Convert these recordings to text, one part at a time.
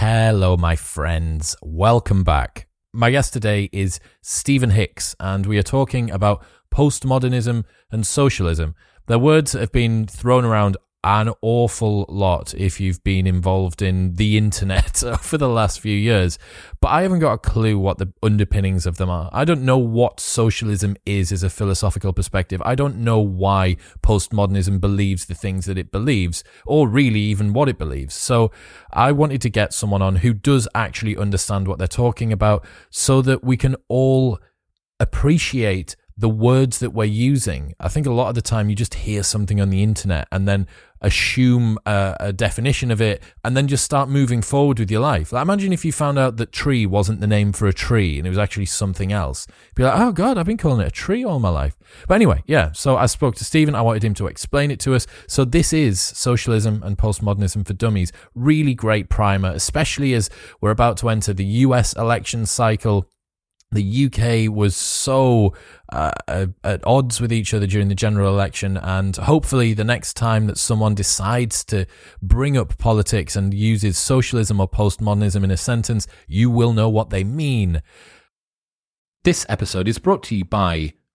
Hello, my friends. Welcome back. My guest today is Stephen Hicks, and we are talking about postmodernism and socialism. The words have been thrown around an awful lot if you've been involved in the internet for the last few years, but I haven't got a clue what the underpinnings of them are. I don't know what socialism is as a philosophical perspective. I don't know why postmodernism believes the things that it believes, or really even what it believes. So I wanted to get someone on who does actually understand what they're talking about so that we can all appreciate the words that we're using. I think a lot of the time you just hear something on the internet and then assume a, a, definition of it and then just start moving forward with your life. Like imagine if you found out that tree wasn't the name for a tree and it was actually something else. Be like, oh God, I've been calling it a tree all my life. But anyway, yeah. So I spoke to Stephen. I wanted him to explain it to us. So this is socialism and postmodernism for dummies. Really great primer, especially as we're about to enter the US election cycle the UK was so uh, at odds with each other during the general election, and hopefully, the next time that someone decides to bring up politics and uses socialism or postmodernism in a sentence, you will know what they mean. This episode is brought to you by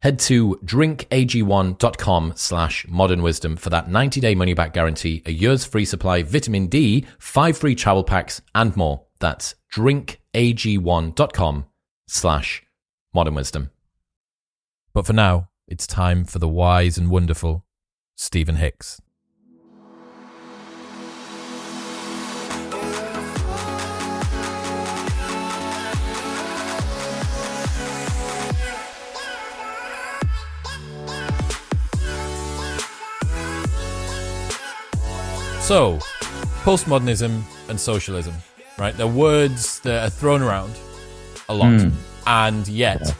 Head to drinkag1.com slash modern wisdom for that 90 day money back guarantee, a year's free supply, vitamin D, five free travel packs, and more. That's drinkag1.com slash modern wisdom. But for now, it's time for the wise and wonderful Stephen Hicks. So, postmodernism and socialism, right? They're words that are thrown around a lot. Mm. And yet, yeah.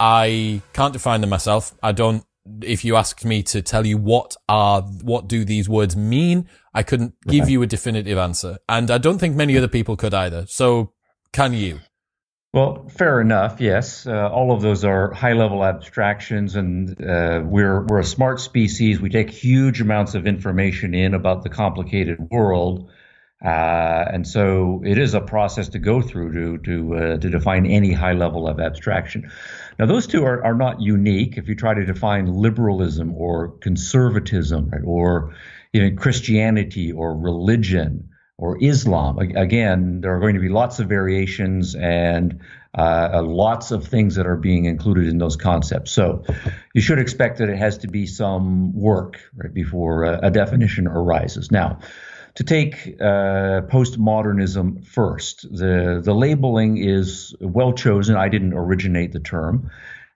I can't define them myself. I don't, if you asked me to tell you what are, what do these words mean, I couldn't give you a definitive answer. And I don't think many other people could either. So, can you? Well, fair enough. Yes, uh, all of those are high-level abstractions, and uh, we're we're a smart species. We take huge amounts of information in about the complicated world, uh, and so it is a process to go through to to uh, to define any high level of abstraction. Now, those two are, are not unique. If you try to define liberalism or conservatism, right, or even Christianity or religion or Islam. Again, there are going to be lots of variations and uh, lots of things that are being included in those concepts. So you should expect that it has to be some work right before a, a definition arises. Now, to take uh, postmodernism first, the the labeling is well chosen. I didn't originate the term.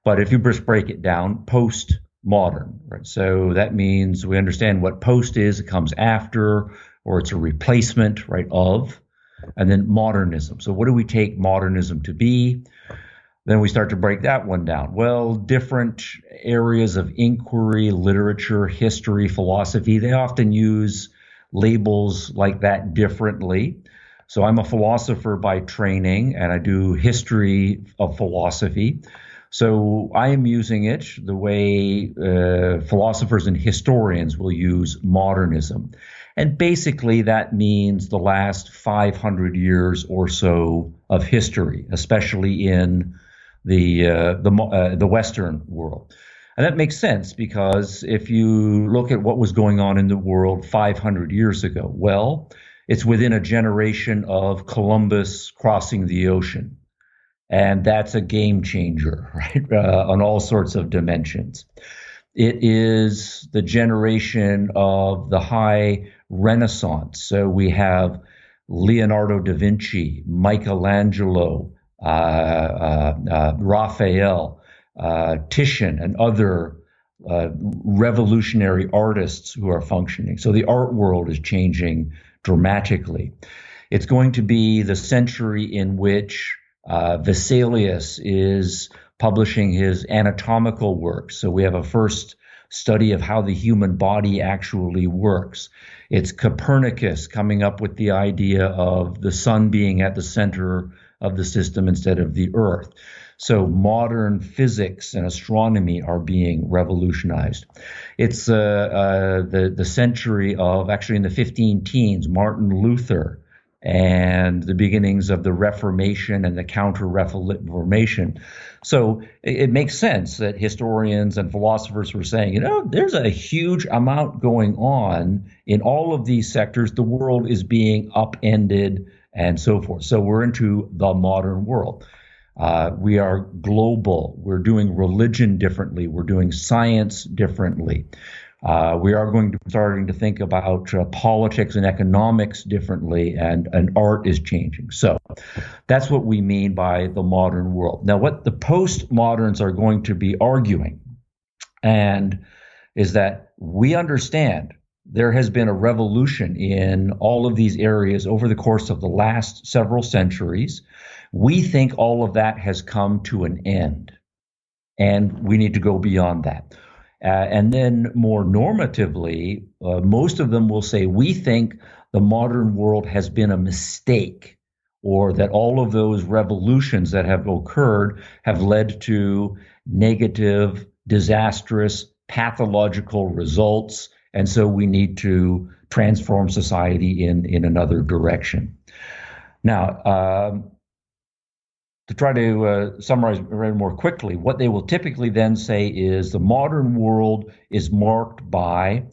But if you just break it down, post modern, right? So that means we understand what post is, it comes after, or it's a replacement, right, of, and then modernism. So what do we take modernism to be? Then we start to break that one down. Well, different areas of inquiry, literature, history, philosophy, they often use labels like that differently. So I'm a philosopher by training and I do history of philosophy. So I am using it the way uh, philosophers and historians will use modernism. And basically, that means the last 500 years or so of history, especially in the uh, the uh, the Western world. And that makes sense because if you look at what was going on in the world 500 years ago, well, it's within a generation of Columbus crossing the ocean. And that's a game changer, right? Uh, on all sorts of dimensions. It is the generation of the high Renaissance. So we have Leonardo da Vinci, Michelangelo, uh, uh, uh, Raphael, uh, Titian, and other uh, revolutionary artists who are functioning. So the art world is changing dramatically. It's going to be the century in which uh, Vesalius is publishing his anatomical works. So we have a first study of how the human body actually works. It's Copernicus coming up with the idea of the sun being at the center of the system instead of the earth. So modern physics and astronomy are being revolutionized. It's uh, uh, the the century of actually in the 15 teens, Martin Luther and the beginnings of the Reformation and the Counter Reformation. So it, it, makes sense that historians and philosophers were saying, you know, there's a huge amount going on in all of these sectors. The world is being upended and so forth. So we're into the modern world. Uh, we are global. We're doing religion differently. We're doing science differently. Uh, we are going to starting to think about uh, politics and economics differently, and, and art is changing. So that's what we mean by the modern world. Now, what the postmoderns are going to be arguing, and is that we understand there has been a revolution in all of these areas over the course of the last several centuries. We think all of that has come to an end, and we need to go beyond that. Uh, and then more normatively, uh, most of them will say, we think the modern world has been a mistake, or that all of those revolutions that have occurred have led to negative, disastrous, pathological results. And so we need to transform society in, in another direction. Now, um, to try to uh, summarize more quickly, what they will typically then say is the modern world is marked by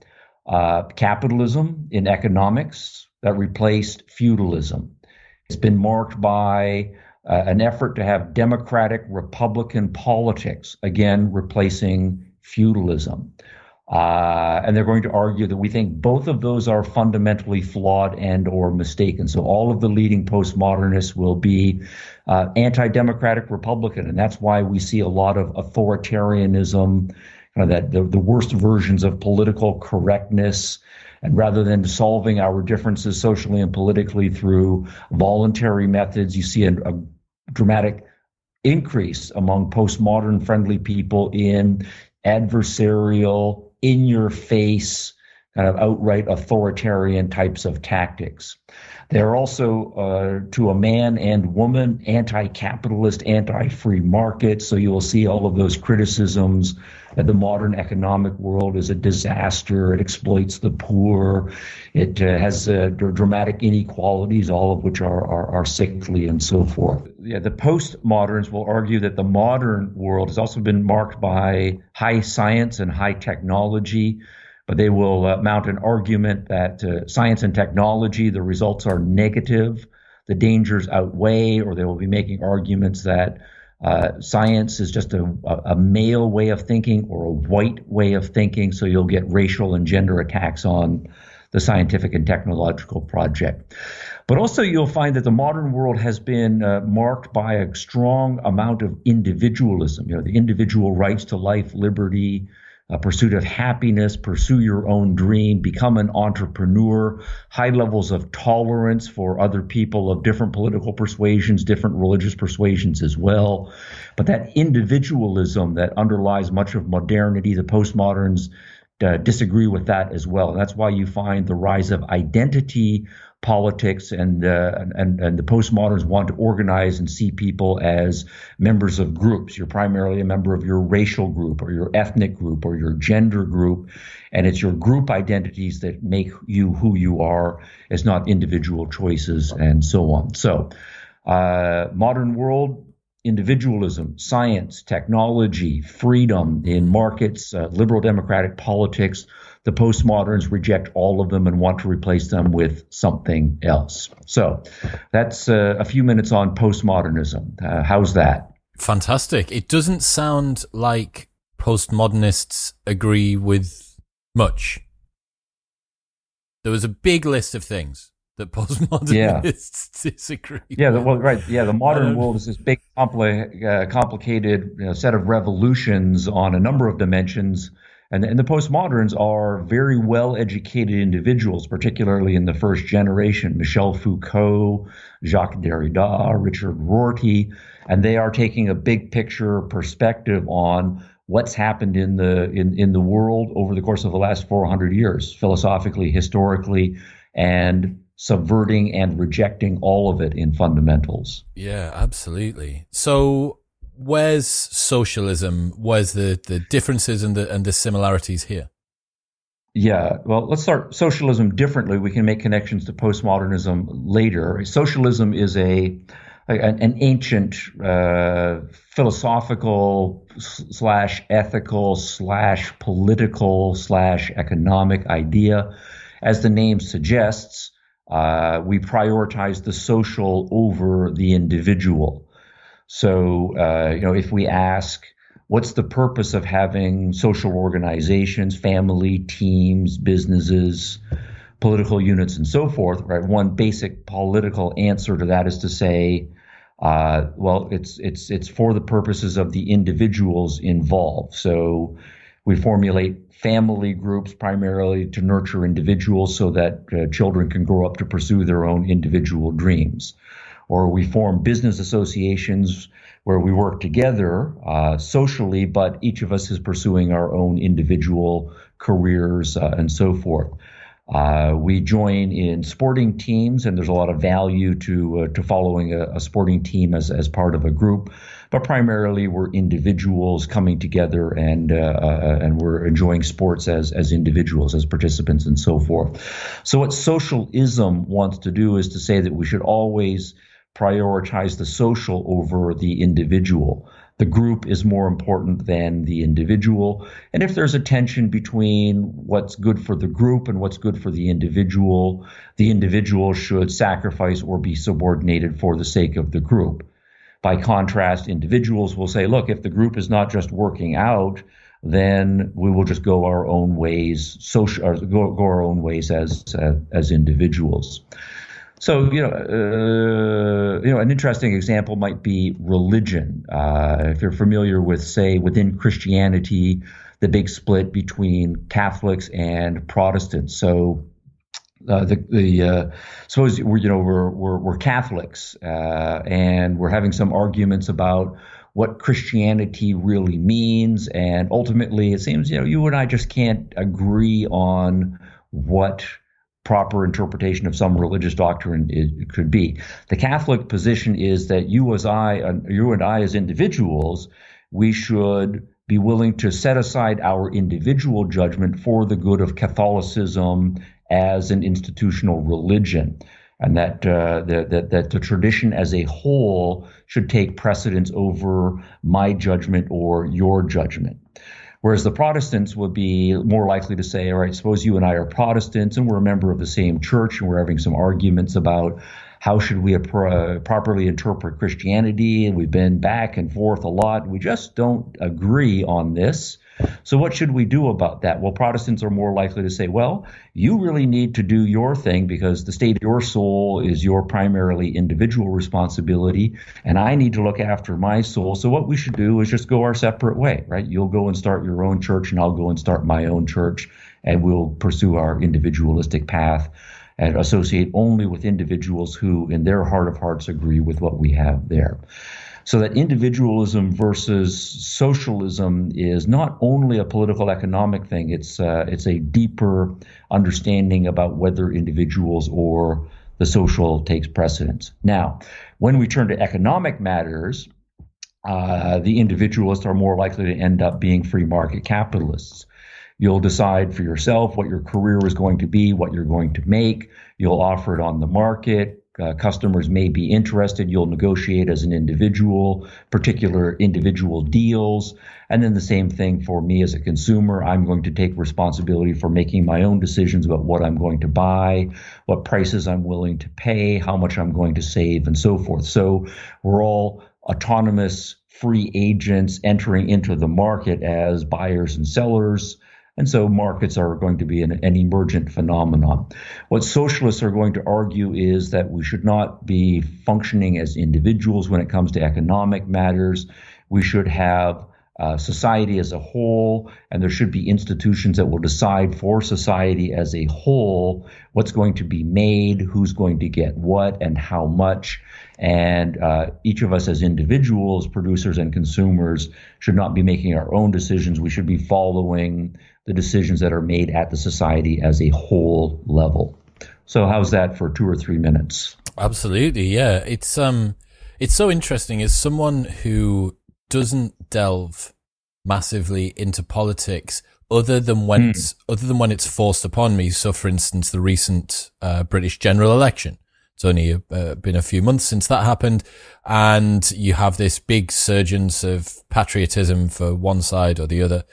uh, capitalism in economics that replaced feudalism. It's been marked by uh, an effort to have democratic republican politics, again, replacing feudalism. Uh, and they're going to argue that we think both of those are fundamentally flawed and or mistaken. So all of the leading postmodernists will be uh, anti-democratic Republican, and that's why we see a lot of authoritarianism, you know, that the, the worst versions of political correctness. And rather than solving our differences socially and politically through voluntary methods, you see a, a dramatic increase among postmodern friendly people in adversarial in your face, kind of outright authoritarian types of tactics. They're also, uh, to a man and woman, anti capitalist, anti free market. So you will see all of those criticisms that the modern economic world is a disaster. It exploits the poor. It uh, has uh, dramatic inequalities, all of which are, are, are sickly and so forth. Yeah, the postmoderns will argue that the modern world has also been marked by high science and high technology but they will uh, mount an argument that uh, science and technology, the results are negative, the dangers outweigh, or they will be making arguments that uh, science is just a, a, male way of thinking or a white way of thinking, so you'll get racial and gender attacks on the scientific and technological project. But also, you'll find that the modern world has been uh, marked by a strong amount of individualism. You know, the individual rights to life, liberty, a pursuit of happiness, pursue your own dream, become an entrepreneur, high levels of tolerance for other people of different political persuasions, different religious persuasions as well. But that individualism that underlies much of modernity, the postmoderns uh, disagree with that as well. That's why you find the rise of identity politics and, uh, and and the postmoderns want to organize and see people as members of groups. You're primarily a member of your racial group or your ethnic group or your gender group, and it's your group identities that make you who you are. It's not individual choices and so on. So, uh, modern world. Individualism, science, technology, freedom in markets, uh, liberal democratic politics, the postmoderns reject all of them and want to replace them with something else. So that's uh, a few minutes on postmodernism. Uh, how's that? Fantastic. It doesn't sound like postmodernists agree with much. There was a big list of things that postmodernists yeah. disagree. Yeah, the, well, right. Yeah, the modern world is this big, compli- uh, complicated you know, set of revolutions on a number of dimensions and, and the postmoderns are very well educated individuals, particularly in the first generation Michel Foucault, Jacques Derrida, Richard Rorty, and they are taking a big picture perspective on what's happened in the in, in the world over the course of the last 400 years, philosophically, historically, and subverting and rejecting all of it in fundamentals. Yeah, absolutely. So where's socialism? Where's the, the differences and the and the similarities here? Yeah, well, let's start socialism differently. We can make connections to postmodernism later. Socialism is a, an ancient uh, philosophical slash ethical slash political slash economic idea. As the name suggests, uh, we prioritize the social over the individual. So, uh, you know, if we ask, what's the purpose of having social organizations, family, teams, businesses, political units, and so forth, right? One basic political answer to that is to say, uh, well, it's it's it's for the purposes of the individuals involved. So we formulate family groups primarily to nurture individuals so that uh, children can grow up to pursue their own individual dreams or we form business associations where we work together uh, socially, but each of us is pursuing our own individual careers uh, and so forth. Uh, we join in sporting teams, and there's a lot of value to uh, to following a, a, sporting team as as part of a group. But primarily, we're individuals coming together, and uh, uh, and we're enjoying sports as as individuals, as participants, and so forth. So, what socialism wants to do is to say that we should always prioritize the social over the individual. The group is more important than the individual. And if there's a tension between what's good for the group and what's good for the individual, the individual should sacrifice or be subordinated for the sake of the group. By contrast, individuals will say, look, if the group is not just working out, then we will just go our own ways, social, go, go our own ways as uh, as individuals. So you know, uh, you know, an interesting example might be religion. Uh, if you're familiar with, say, within Christianity, the big split between Catholics and Protestants. So uh, the the uh, suppose we're you know we're we're, we're Catholics uh, and we're having some arguments about what Christianity really means, and ultimately it seems you know you and I just can't agree on what proper interpretation of some religious doctrine it could be. The Catholic position is that you as I, you and I as individuals, we should be willing to set aside our individual judgment for the good of Catholicism as an institutional religion. And that, uh, that, that the tradition as a whole should take precedence over my judgment or your judgment. Whereas the Protestants would be more likely to say, all right, suppose you and I are Protestants and we're a member of the same church and we're having some arguments about how should we uh, properly interpret Christianity and we've been back and forth a lot. We just don't agree on this. So, what should we do about that? Well, Protestants are more likely to say, well, you really need to do your thing because the state of your soul is your primarily individual responsibility, and I need to look after my soul. So, what we should do is just go our separate way, right? You'll go and start your own church, and I'll go and start my own church, and we'll pursue our individualistic path and associate only with individuals who, in their heart of hearts, agree with what we have there. So that individualism versus socialism is not only a political economic thing; it's uh, it's a deeper understanding about whether individuals or the social takes precedence. Now, when we turn to economic matters, uh, the individualists are more likely to end up being free market capitalists. You'll decide for yourself what your career is going to be, what you're going to make. You'll offer it on the market uh, customers may be interested. You'll negotiate as an individual, particular individual deals. And then the same thing for me as a consumer. I'm going to take responsibility for making my own decisions about what I'm going to buy, what prices I'm willing to pay, how much I'm going to save, and so forth. So we're all autonomous free agents entering into the market as buyers and sellers. And so markets are going to be an, an, emergent phenomenon. What socialists are going to argue is that we should not be functioning as individuals when it comes to economic matters. We should have uh, society as a whole, and there should be institutions that will decide for society as a whole what's going to be made, who's going to get what, and how much. And uh, each of us as individuals, producers and consumers, should not be making our own decisions. We should be following the decisions that are made at the society as a whole level. So how's that for two or three minutes? Absolutely, yeah. It's um, it's so interesting as someone who doesn't delve massively into politics other than when mm. it's other than when it's forced upon me. So, for instance, the recent uh, British general election. It's only uh, been a few months since that happened, and you have this big surgence of patriotism for one side or the other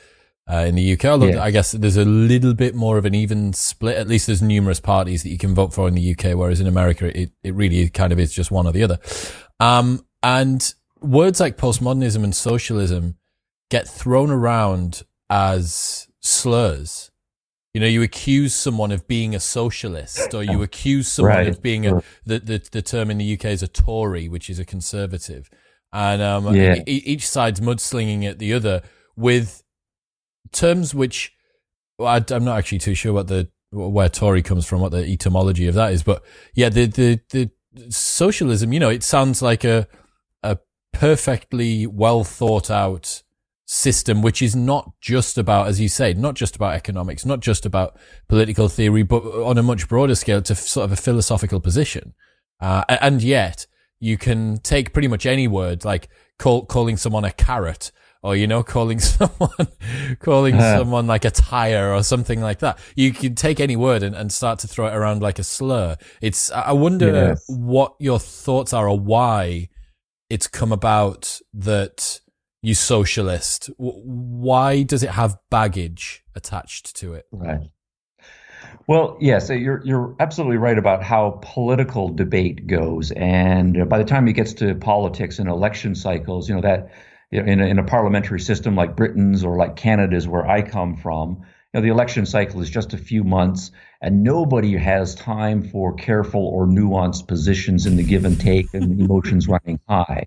uh, in the UK. Although yeah. I guess there's a little bit more of an even split. At least there's numerous parties that you can vote for in the UK, whereas in America, it, it really kind of is just one or the other. Um, and words like postmodernism and socialism get thrown around as slurs. You know, you accuse someone of being a socialist, or you accuse someone right. of being a the, the the term in the UK is a Tory, which is a conservative, and um, yeah. e- each side's mudslinging at the other with terms which well, I, am not actually too sure what the where Tory comes from, what the etymology of that is, but yeah, the the the socialism, you know, it sounds like a a perfectly well thought out system, which is not just about, as you say, not just about economics, not just about political theory, but on a much broader scale, to sort of a philosophical position. Uh, and yet, you can take pretty much any word, like call, calling someone a carrot or you know calling someone calling uh, someone like a tire or something like that. You can take any word and, and start to throw it around like a slur. It's i wonder yes. what your thoughts are or why it's come about that you socialist. Why does it have baggage attached to it? Right. Well, yes, you're you're absolutely right about how political debate goes, and by the time it gets to politics and election cycles, you know that in a, in a parliamentary system like Britain's or like Canada's, where I come from, you know, the election cycle is just a few months, and nobody has time for careful or nuanced positions in the give and take and emotions running high.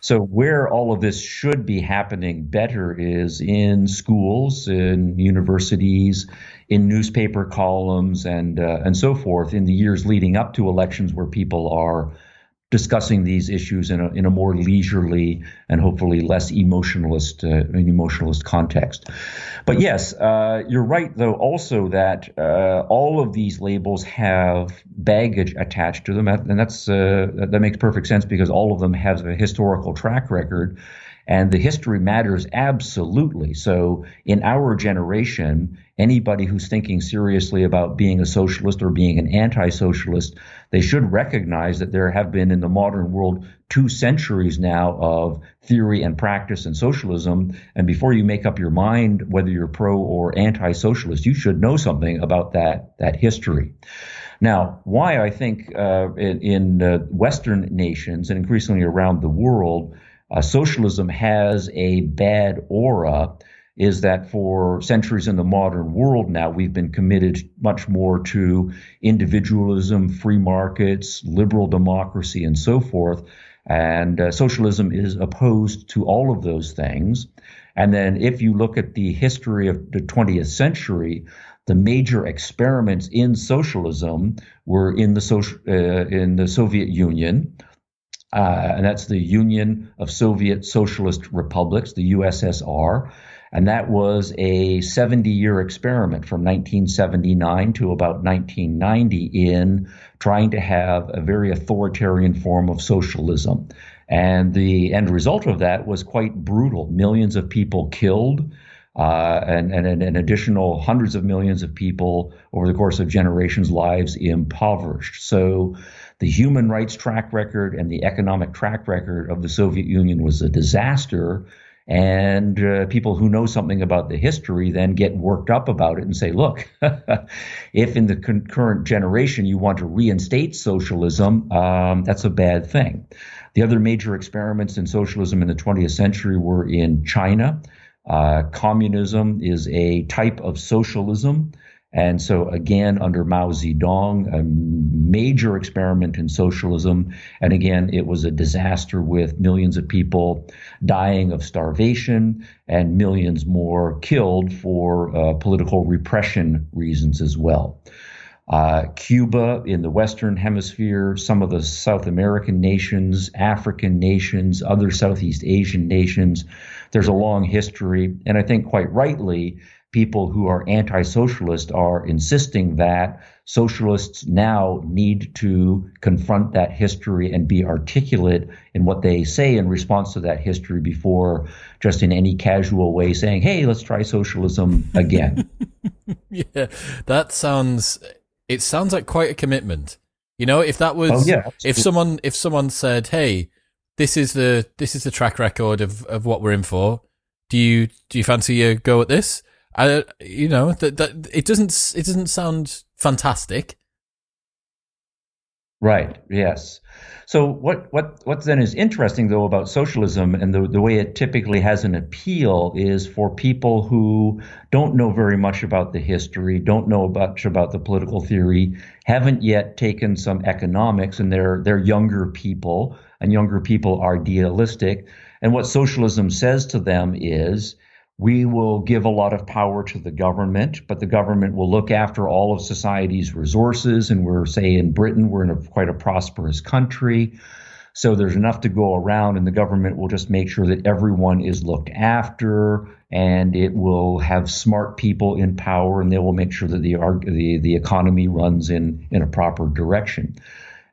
So, where all of this should be happening better is in schools, in universities, in newspaper columns, and uh, and so forth. In the years leading up to elections, where people are discussing these issues in a, in a more leisurely and hopefully less emotionalist uh, emotionalist context. But yes, uh, you're right though also that uh, all of these labels have baggage attached to them, and that's uh, that makes perfect sense because all of them have a historical track record. And the history matters absolutely. So, in our generation, anybody who's thinking seriously about being a socialist or being an anti socialist they should recognize that there have been in the modern world two centuries now of theory and practice and socialism. And before you make up your mind whether you're pro or anti-socialist, you should know something about that that history. Now, why I think uh, in, in uh, Western nations and increasingly around the world, uh, socialism has a bad aura is that for centuries in the modern world now, we've been committed much more to individualism, free markets, liberal democracy, and so forth. And uh, socialism is opposed to all of those things. And then if you look at the history of the 20th century, the major experiments in socialism were in the social, uh, in the Soviet Union, uh, and that's the Union of Soviet Socialist Republics, the USSR. And that was a 70 year experiment from 1979 to about 1990 in trying to have a very authoritarian form of socialism. And the end result of that was quite brutal. Millions of people killed. Uh, and, and an additional hundreds of millions of people over the course of generations' lives impoverished. So the human rights track record and the economic track record of the Soviet Union was a disaster. And uh, people who know something about the history then get worked up about it and say, look, if in the current generation you want to reinstate socialism, um, that's a bad thing. The other major experiments in socialism in the 20th century were in China. Uh, communism is a type of socialism and so, again, under Mao Zedong, a major experiment in socialism. And again, it was a disaster with millions of people dying of starvation and millions more killed for uh, political repression reasons as well. Uh, Cuba in the Western Hemisphere, some of the South American nations, African nations, other Southeast Asian nations. There's a long history, and I think quite rightly, people who are anti socialist are insisting that socialists now need to confront that history and be articulate in what they say in response to that history before just in any casual way saying, hey, let's try socialism again. yeah, that sounds, it sounds like quite a commitment. You know, if that was, oh, yeah, if someone, if someone said, hey, this is the, this is the track record of, of what we're in for. Do you, do you fancy a go at this? I, you know, that that it doesn't it doesn't sound fantastic. Right. Yes. So what what what then is interesting though about socialism and the the way it typically has an appeal is for people who don't know very much about the history, don't know much about the political theory, haven't yet taken some economics, and they're they're younger people, and younger people are idealistic. And what socialism says to them is we will give a lot of power to the government, but the government will look after all of society's resources. And we're, say, in Britain, we're in a, quite a prosperous country. So there's enough to go around, and the government will just make sure that everyone is looked after, and it will have smart people in power, and they will make sure that the the, the economy runs in in a proper direction.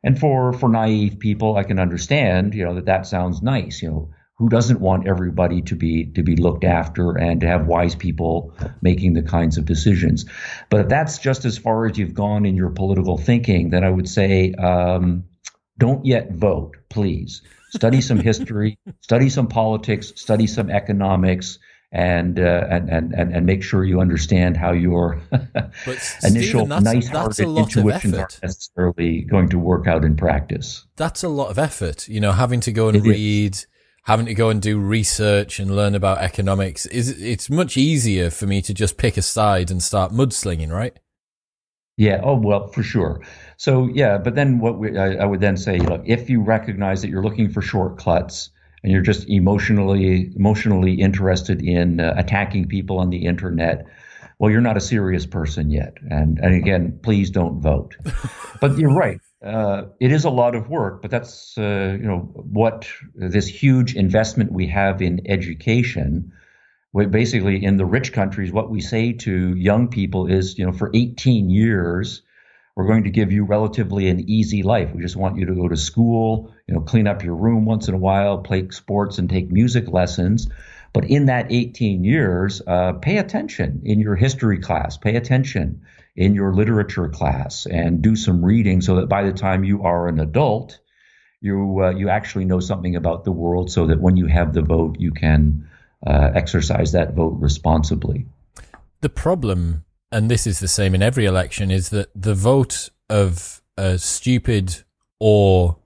And for for naive people, I can understand, you know, that that sounds nice. You know, who doesn't want everybody to be to be looked after and to have wise people making the kinds of decisions. But if that's just as far as you've gone in your political thinking then i would say um, don't yet vote please. Study some history study some politics study some economics and, uh, and and and make sure you understand how your initial nice-hearted intuitions aren't necessarily going to work out in practice. That's a lot of effort, you know, having to go and it read, is having to go and do research and learn about economics is it's much easier for me to just pick a side and start mudslinging, right? Yeah. Oh well, for sure. So yeah, but then what we, I, I, would then say, look, if you recognize that you're looking for shortcuts and you're just emotionally emotionally interested in uh, attacking people on the internet, well, you're not a serious person yet. And and again, please don't vote. but you're right uh, it is a lot of work, but that's uh, you know what this huge investment we have in education. basically, in the rich countries, what we say to young people is, you know, for 18 years, we're going to give you relatively an easy life. We just want you to go to school, you know, clean up your room once in a while, play sports, and take music lessons. But in that 18 years, uh, pay attention in your history class. Pay attention in your literature class and do some reading so that by the time you are an adult, you uh, you actually know something about the world so that when you have the vote, you can uh, exercise that vote responsibly. The problem, and this is the same in every election, is that the vote of a stupid or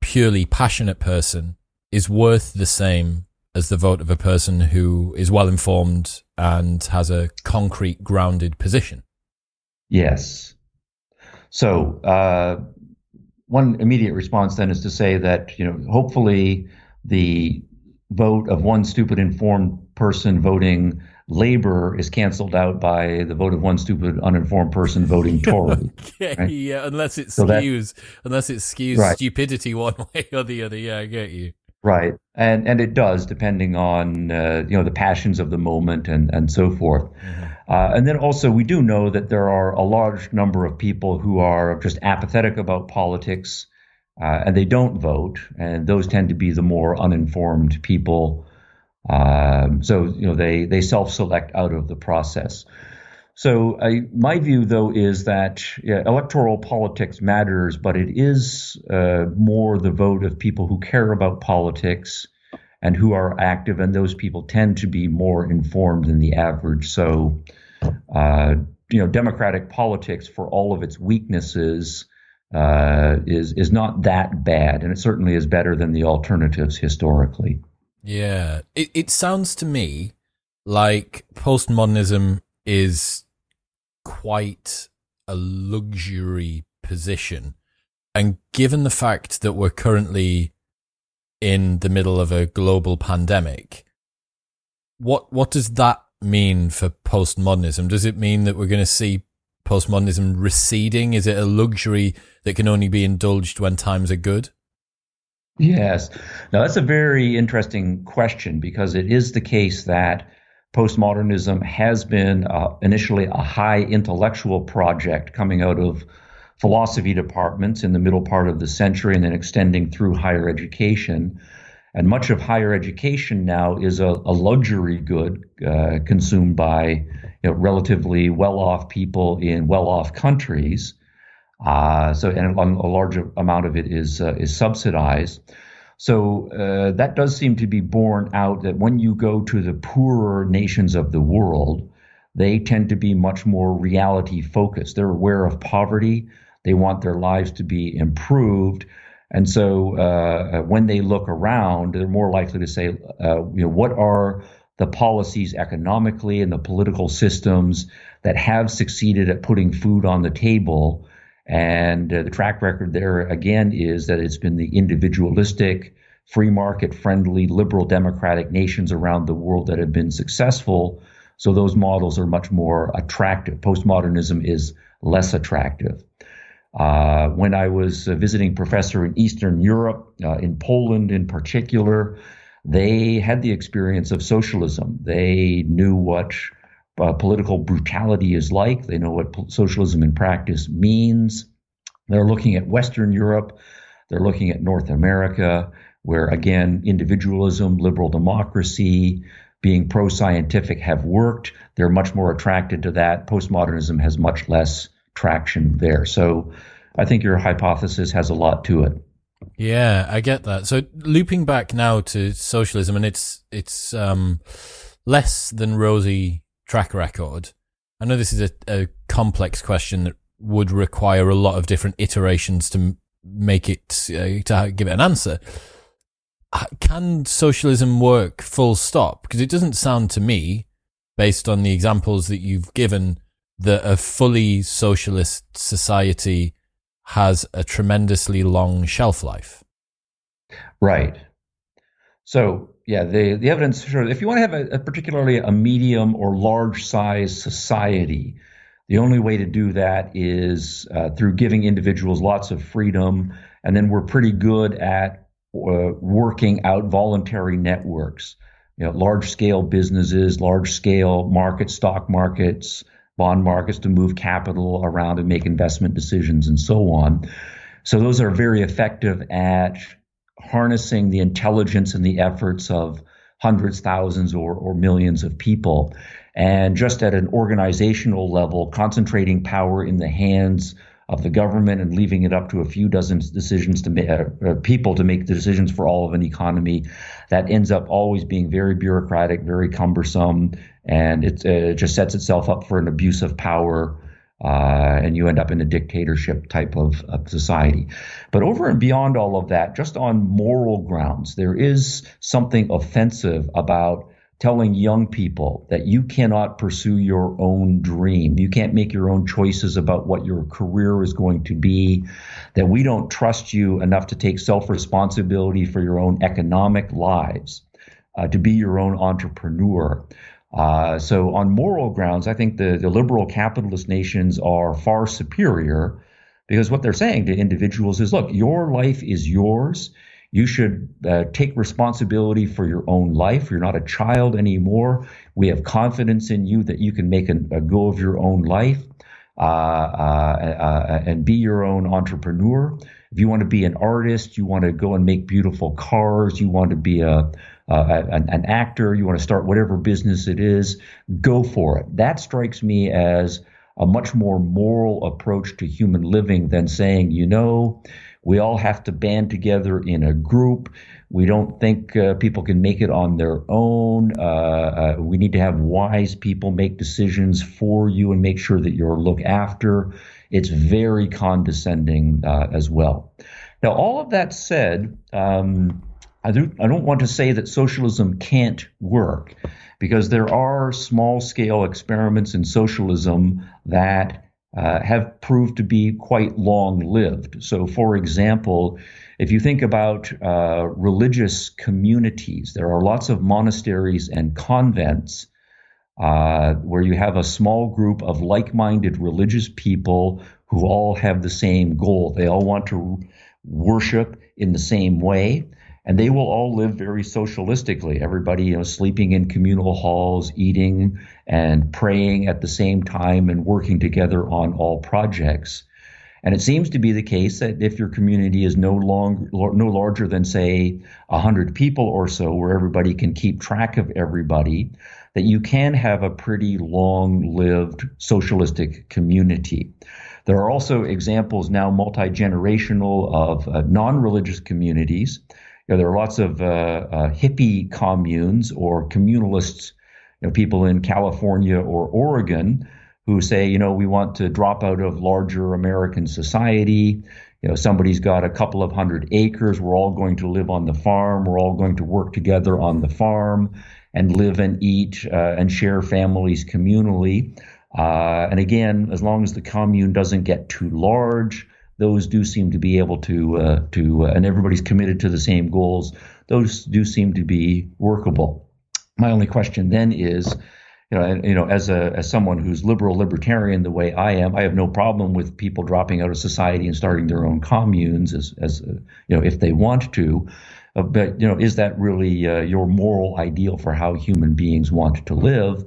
purely passionate person is worth the same as the vote of a person who is well informed and has a concrete grounded position. Yes. So, uh, one immediate response then is to say that, you know, hopefully the vote of one stupid informed person voting Labour is canceled out by the vote of one stupid uninformed person voting Tory. okay, right? Yeah, unless it so skews, that, unless it skews right. stupidity one way or the other. Yeah, I get you. Right, and and it does depending on uh, you know the passions of the moment and and so forth. Mm-hmm. Uh, and then also we do know that there are a large number of people who are just apathetic about politics. Uh, and they don't vote, and those tend to be the more uninformed people um, so you know they they self-select out of the process. So I, my view, though, is that yeah, electoral politics matters, but it is uh, more the vote of people who care about politics and who are active, and those people tend to be more informed than the average. So, uh, you know, democratic politics, for all of its weaknesses, uh, is is not that bad, and it certainly is better than the alternatives historically. Yeah. It it sounds to me like postmodernism is quite a luxury position. And given the fact that we're currently in the middle of a global pandemic, what what does that mean for postmodernism? Does it mean that we're going to see postmodernism receding? Is it a luxury that can only be indulged when times are good? Yes. Now, that's a very interesting question because it is the case that postmodernism has been uh, initially a high intellectual project coming out of philosophy departments in the middle part of the century and then extending through higher education. And much of higher education now is a, a luxury good uh, consumed by you know, relatively well off people in well off countries. Uh, so, and a, a large amount of it is uh, is subsidized. So uh, that does seem to be borne out that when you go to the poorer nations of the world, they tend to be much more reality focused. They're aware of poverty. They want their lives to be improved. And so uh, when they look around, they're more likely to say, uh, you know, what are the policies economically and the political systems that have succeeded at putting food on the table and uh, the track record there, again, is that it's been the individualistic, free market friendly, liberal democratic nations around the world that have been successful. So those models are much more attractive. Postmodernism is less attractive. Uh, when I was a visiting professor in Eastern Europe, uh, in Poland in particular, they had the experience of socialism. They knew what uh, political brutality is like. They know what socialism in practice means. They're looking at Western Europe. They're looking at North America, where again, individualism, liberal democracy, being pro scientific have worked. They're much more attracted to that. Postmodernism has much less traction there. So I think your hypothesis has a lot to it. Yeah, I get that. So looping back now to socialism, and it's it's um, less than rosy track record? I know this is a, a complex question that would require a lot of different iterations to make it uh, to give it an answer. Can socialism work full stop? Because it doesn't sound to me, based on the examples that you've given, that a fully socialist society has a tremendously long shelf life. Right. So yeah, the, the evidence shows if you want to have a, a particularly a medium or large size society, the only way to do that is uh, through giving individuals lots of freedom, and then we're pretty good at uh, working out voluntary networks. You know, large scale businesses, large scale markets, stock markets, bond markets to move capital around and make investment decisions and so on. So those are very effective at harnessing the intelligence and the efforts of hundreds, thousands, or, or millions of people. And just at an organizational level, concentrating power in the hands of the government and leaving it up to a few dozen decisions to make, uh, uh, people to make the decisions for all of an economy, that ends up always being very bureaucratic, very cumbersome, and it uh, just sets itself up for an abuse of power uh, and you end up in a dictatorship type of, of, society. But over and beyond all of that, just on moral grounds, there is something offensive about telling young people that you cannot pursue your own dream. You can't make your own choices about what your career is going to be, that we don't trust you enough to take self responsibility for your own economic lives, uh, to be your own entrepreneur. Uh, so, on moral grounds, I think the, the liberal capitalist nations are far superior because what they're saying to individuals is look, your life is yours. You should uh, take responsibility for your own life. You're not a child anymore. We have confidence in you that you can make a, a go of your own life uh, uh, uh, and be your own entrepreneur. If you want to be an artist, you want to go and make beautiful cars, you want to be a, an, an actor, you want to start whatever business it is, go for it. That strikes me as a much more moral approach to human living than saying, you know, we all have to band together in a group. We don't think uh, people can make it on their own. Uh, uh, we need to have wise people make decisions for you and make sure that you're looked after. It's very condescending uh, as well. Now, all of that said, um, I, do, I don't want to say that socialism can't work because there are small scale experiments in socialism that uh, have proved to be quite long lived. So, for example, if you think about uh, religious communities, there are lots of monasteries and convents uh, where you have a small group of like minded religious people who all have the same goal. They all want to worship in the same way and they will all live very socialistically. Everybody, you know, sleeping in communal halls, eating and praying at the same time, and working together on all projects. And it seems to be the case that if your community is no long, no larger than say hundred people or so, where everybody can keep track of everybody, that you can have a pretty long-lived socialistic community. There are also examples now multi-generational of uh, non-religious communities know, there are lots of uh, uh, hippie communes or communalists, you know, people in California or Oregon who say, you know, we want to drop out of larger American society. You know, somebody's got a couple of hundred acres. We're all going to live on the farm. We're all going to work together on the farm and live and eat uh, and share families communally. Uh, and again, as long as the commune doesn't get too large, those do seem to be able to uh, to uh, and everybody's committed to the same goals. Those do seem to be workable. My only question then is, you know, you know, as a as someone who's liberal libertarian the way I am, I have no problem with people dropping out of society and starting their own communes as as uh, you know if they want to. Uh, but you know, is that really uh, your moral ideal for how human beings want to live?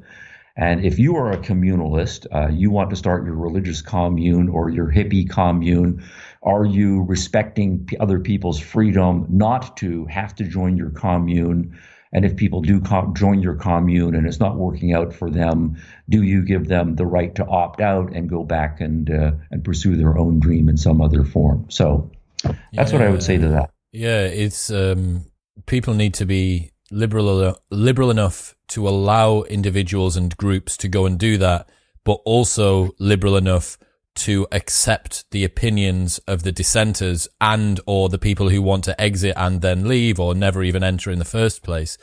And if you are a communalist, uh, you want to start your religious commune or your hippie commune, are you respecting other people's freedom not to have to join your commune? And if people do com- join your commune and it's not working out for them, do you give them the right to opt out and go back and uh, and pursue their own dream in some other form? So that's yeah, what I would say to that. Yeah, it's um, people need to be liberal liberal enough to allow individuals and groups to go and do that, but also liberal enough to accept the opinions of the dissenters and or the people who want to exit and then leave or never even enter in the first place.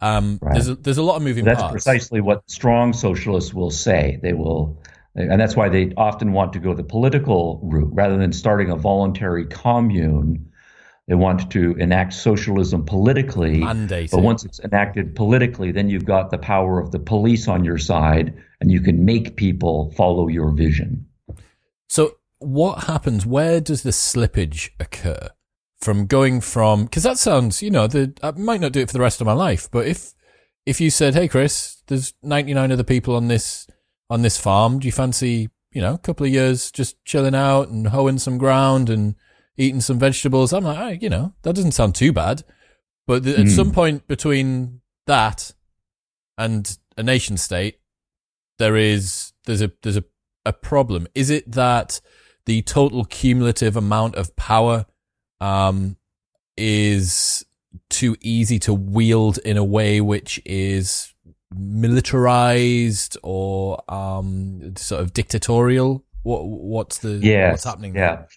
Um, right. There's a, there's a lot of moving that's parts. precisely what strong socialists will say. They will, and that's why they often want to go the political route rather than starting a voluntary commune they want to enact socialism politically. Mandated. But once it's enacted politically, then you've got the power of the police on your side and you can make people follow your vision. So, what happens? Where does the slippage occur from going from? Because that sounds, you know, the, I might not do it for the rest of my life, but if if you said, "Hey, Chris, there's 99 other people on this on this farm. Do you fancy, you know, a couple of years just chilling out and hoeing some ground and eating some vegetables. I'm like, oh, you know, that doesn't sound too bad. But th- mm. at some hmm. point between that and a nation state, there is there's a there's a, a problem. Is it that the total cumulative amount of power um, is too easy to wield in a way which is militarized or um, sort of dictatorial? What what's the what's happening? Yeah. There?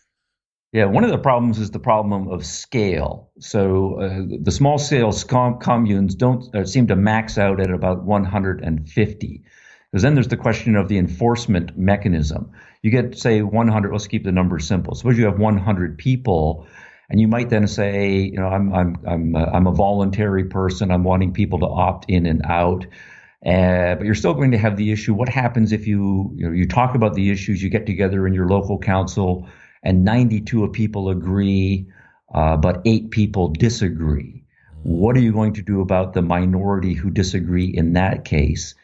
Yeah, one of the problems is the problem of scale. So uh, the small scale communes don't uh, seem to max out at about 150. Because then there's the question of the enforcement mechanism. You get, say, 100, let's keep the number simple. Suppose you have 100 people, and you might then say, you know, I'm, I'm, I'm, a, I'm a voluntary person, I'm wanting people to opt in and out. Uh, but you're still going to have the issue. What happens if you, you, know, you talk about the issues, you get together in your local council, and 92 of people agree, uh, but eight people disagree. What are you going to do about the minority who disagree in that case?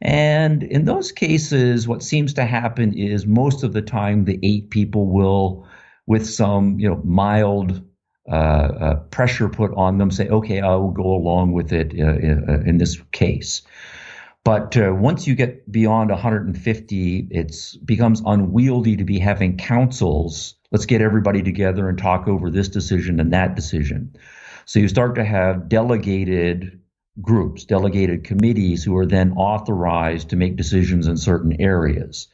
And in those cases, what seems to happen is most of the time the eight people will, with some you know mild uh, uh, pressure put on them, say, "Okay, I will go along with it uh, uh, in this case." But uh, once you get beyond 150, it becomes unwieldy to be having councils. Let's get everybody together and talk over this decision and that decision. So you start to have delegated groups, delegated committees who are then authorized to make decisions in certain areas.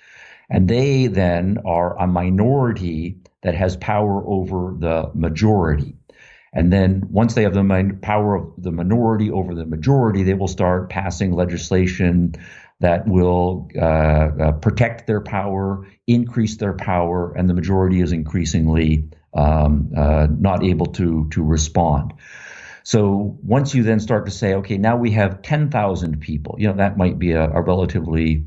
And they then are a minority that has power over the majority. And then once they have the power of the minority over the majority, they will start passing legislation that will uh, uh, protect their power, increase their power, and the majority is increasingly um, uh, not able to to respond. So once you then start to say, okay, now we have 10,000 people, you know, that might be a, a relatively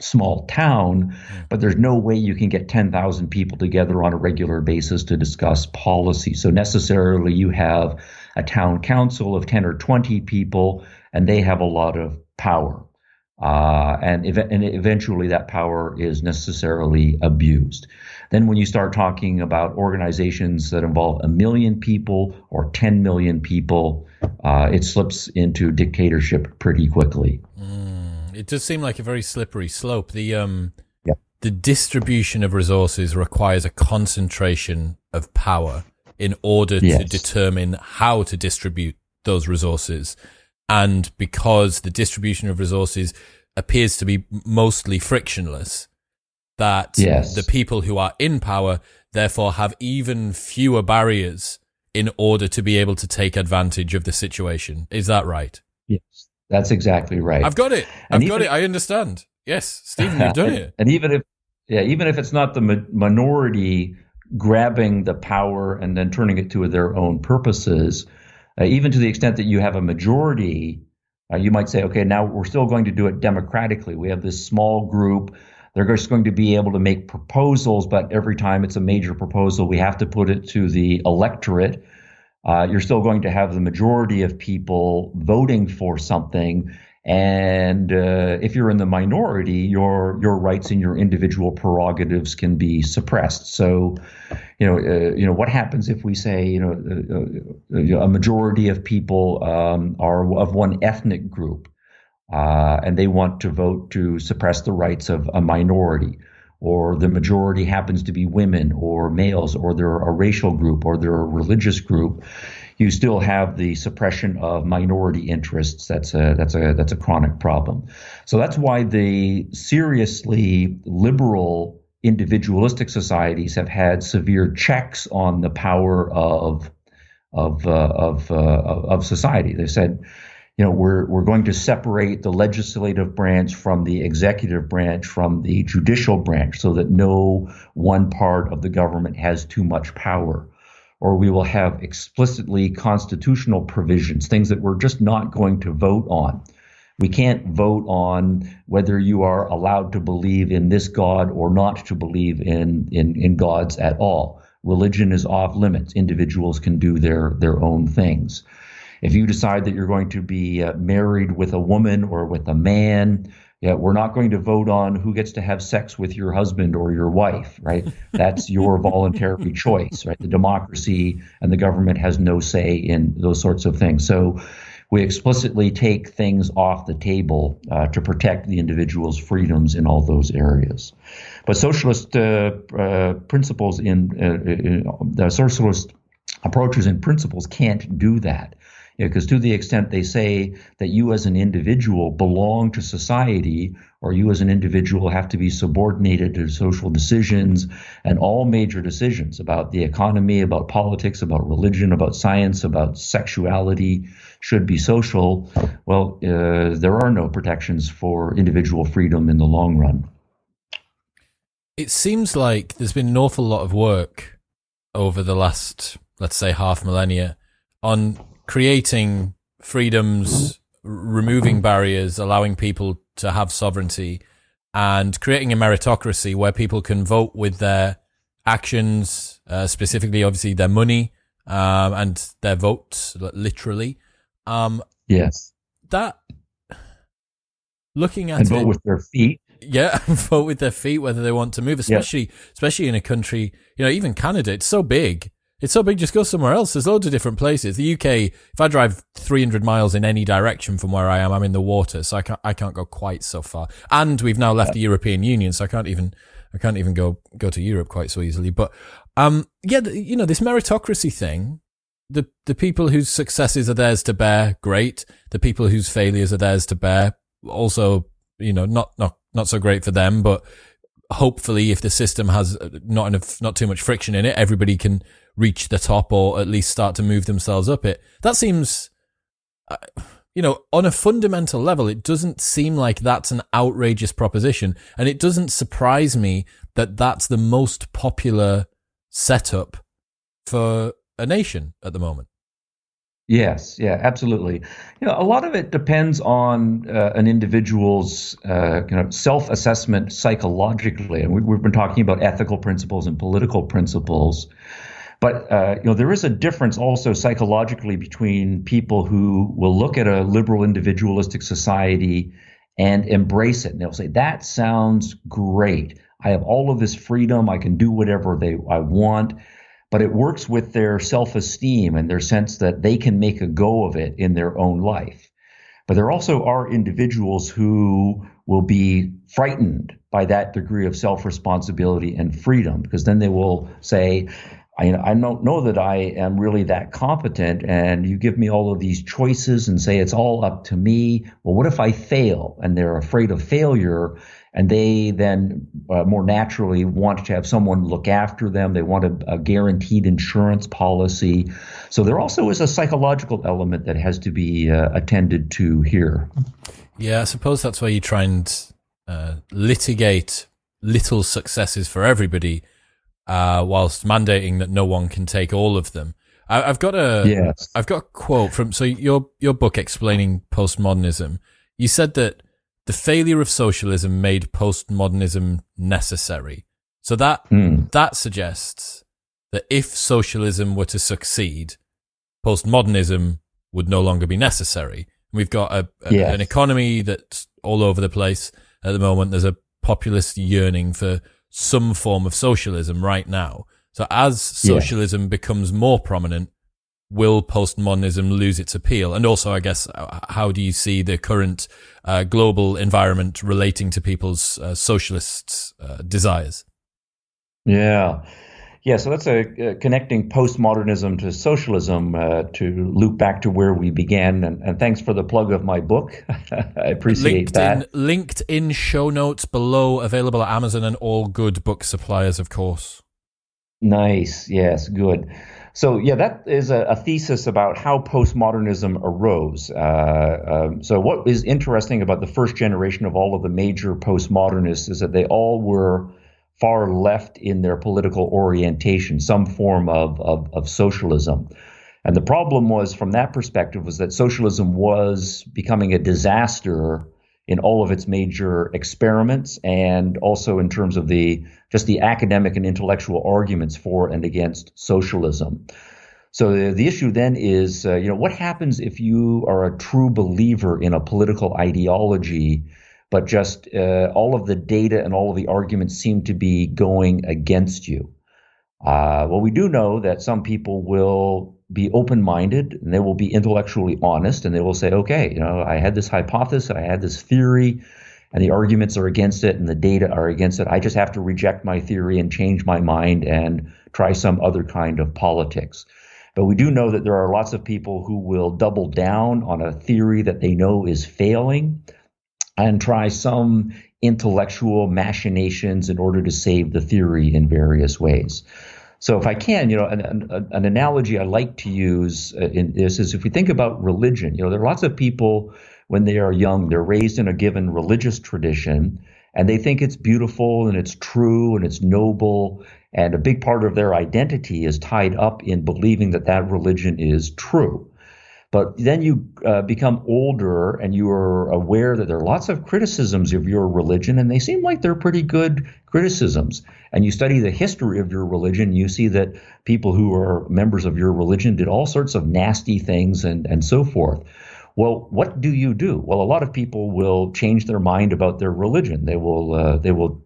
small town, but there's no way you can get 10,000 people together on a regular basis to discuss policy. So necessarily you have a town council of 10 or 20 people, and they have a lot of power. Uh, and, ev- and eventually that power is necessarily abused. Then when you start talking about organizations that involve a million people or 10 million people, uh, it slips into dictatorship pretty quickly. Mm it does seem like a very slippery slope. The um, yeah. the distribution of resources requires a concentration of power in order yes. to determine how to distribute those resources. And because the distribution of resources appears to be mostly frictionless, that yes. the people who are in power therefore have even fewer barriers in order to be able to take advantage of the situation. Is that right? That's exactly right. I've got it. I've even, got it. I understand. Yes, Stephen, you've done it. And even if, yeah, even if it's not the minority grabbing the power and then turning it to their own purposes, uh, even to the extent that you have a majority, uh, you might say, okay, now we're still going to do it democratically. We have this small group. They're just going to be able to make proposals, but every time it's a major proposal, we have to put it to the electorate uh, you're still going to have the majority of people voting for something. And uh, if you're in the minority, your your rights and your individual prerogatives can be suppressed. So, you know, uh, you know what happens if we say, you know, uh, uh, a majority of people um, are of one ethnic group, uh, and they want to vote to suppress the rights of a minority or the majority happens to be women or males, or they're a racial group or they're a religious group, you still have the suppression of minority interests. That's a that's a that's a chronic problem. So that's why the seriously liberal individualistic societies have had severe checks on the power of of uh, of, uh, of society. They said you know, we're, we're going to separate the legislative branch from the executive branch from the judicial branch so that no one part of the government has too much power. Or we will have explicitly constitutional provisions, things that we're just not going to vote on. We can't vote on whether you are allowed to believe in this God or not to believe in, in, in gods at all. Religion is off limits. Individuals can do their, their own things. If you decide that you're going to be uh, married with a woman or with a man, yeah, we're not going to vote on who gets to have sex with your husband or your wife, right? That's your voluntary choice, right? The democracy and the government has no say in those sorts of things. So we explicitly take things off the table uh, to protect the individual's freedoms in all those areas. But socialist uh, uh, principles in, uh, in uh, the socialist approaches and principles can't do that Because to the extent they say that you as an individual belong to society, or you as an individual have to be subordinated to social decisions and all major decisions about the economy, about politics, about religion, about science, about sexuality should be social, well, uh, there are no protections for individual freedom in the long run. It seems like there's been an awful lot of work over the last, let's say, half millennia on creating freedoms, removing barriers, allowing people to have sovereignty, and creating a meritocracy where people can vote with their actions, uh, specifically, obviously, their money um, and their votes, literally. Um, yes. That looking at and vote it, with their feet. Yeah, vote with their feet whether they want to move, especially especially in a country, you know, even Canada. It's so big it's so big, just go somewhere else. There's loads of different places. The UK, if I drive 300 miles in any direction from where I am, I'm in the water, so I can't, I can't go quite so far. And we've now left yeah. the European Union, so I can't even, I can't even go, go to Europe quite so easily. But, um, yeah, you know, this meritocracy thing, the, the people whose successes are theirs to bear, great. The people whose failures are theirs to bear, also, you know, not, not, not so great for them, but hopefully if the system has not enough, not too much friction in it, everybody can reach the top or at least start to move themselves up it. That seems, uh, you know, on a fundamental level, it doesn't seem like that's an outrageous proposition. And it doesn't surprise me that that's the most popular setup for a nation at the moment. Yes, yeah, absolutely. You know, a lot of it depends on uh, an individual's uh, kind of self-assessment psychologically, and we, have been talking about ethical principles and political principles. But uh, you know, there is a difference also psychologically between people who will look at a liberal individualistic society and embrace it, and they'll say, "That sounds great. I have all of this freedom. I can do whatever they I want." But it works with their self-esteem and their sense that they can make a go of it in their own life. But there also are individuals who will be frightened by that degree of self responsibility and freedom because then they will say, I, I don't know that I am really that competent. And you give me all of these choices and say it's all up to me. Well, what if I fail? And they're afraid of failure. And they then uh, more naturally want to have someone look after them. They want a, a, guaranteed insurance policy. So there also is a psychological element that has to be uh, attended to here. Yeah, I suppose that's why you try and uh, litigate little successes for everybody uh, whilst mandating that no one can take all of them. I, have got a, yes. I've got a quote from so your your book explaining postmodernism. You said that the failure of socialism made postmodernism necessary. So that mm. that suggests that if socialism were to succeed, postmodernism would no longer be necessary. We've got a, a yes. an economy that's all over the place at the moment. There's a populist yearning for some form of socialism right now. So as socialism yeah. becomes more prominent, will postmodernism lose its appeal? And also, I guess, uh, how do you see the current uh, global environment relating to people's uh, socialist uh, desires? Yeah. Yeah, so that's a uh, connecting postmodernism to socialism uh, to loop back to where we began. And, and thanks for the plug of my book. I appreciate linked that. In, linked in show notes below, available at Amazon and all good book suppliers, of course. Nice. Yes, good. So, yeah, that is a, a thesis about how postmodernism arose. Uh, um, so, what is interesting about the first generation of all of the major postmodernists is that they all were far left in their political orientation, some form of, of, of socialism. And the problem was, from that perspective, was that socialism was becoming a disaster in all of its major experiments and also in terms of the just the academic and intellectual arguments for and against socialism. So the, the issue then is, uh, you know, what happens if you are a true believer in a political ideology but just uh, all of the data and all of the arguments seem to be going against you. Uh, well, we do know that some people will be open minded and they will be intellectually honest and they will say, okay, you know, I had this hypothesis, I had this theory, and the arguments are against it and the data are against it. I just have to reject my theory and change my mind and try some other kind of politics. But we do know that there are lots of people who will double down on a theory that they know is failing and try some intellectual machinations in order to save the theory in various ways. So, if I can, you know, an, an, an analogy I like to use uh, in this is if we think about religion, you know, there are lots of people when they are young, they're raised in a given religious tradition and they think it's beautiful and it's true and it's noble. And a big part of their identity is tied up in believing that that religion is true. But then you uh, become older and you are aware that there are lots of criticisms of your religion, and they seem like they're pretty good criticisms. And you study the history of your religion, you see that people who are members of your religion did all sorts of nasty things and, and so forth. Well, what do you do? Well, a lot of people will change their mind about their religion. They will uh, they will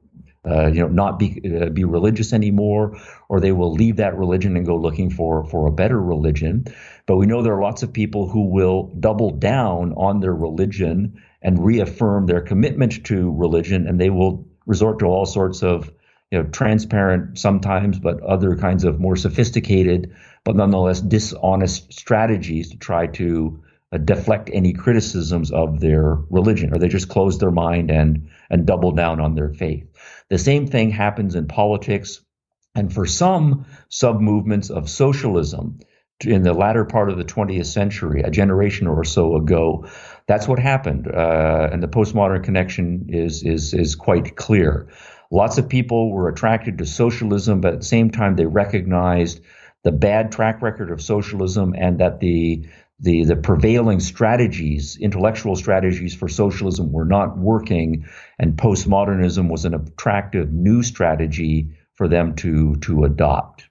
uh, you know not be uh, be religious anymore, or they will leave that religion and go looking for for a better religion. But we know there are lots of people who will double down on their religion and reaffirm their commitment to religion, and they will resort to all sorts of you know transparent sometimes, but other kinds of more sophisticated, but nonetheless dishonest strategies to try to uh, deflect any criticisms of their religion, or they just close their mind and and double down on their faith. The same thing happens in politics, and for some sub movements of socialism in the latter part of the 20th century, a generation or so ago, that's what happened, uh, and the postmodern connection is is is quite clear. Lots of people were attracted to socialism, but at the same time, they recognized the bad track record of socialism and that the the, the prevailing strategies, intellectual strategies for socialism were not working, and postmodernism was an attractive new strategy for them to, to adopt.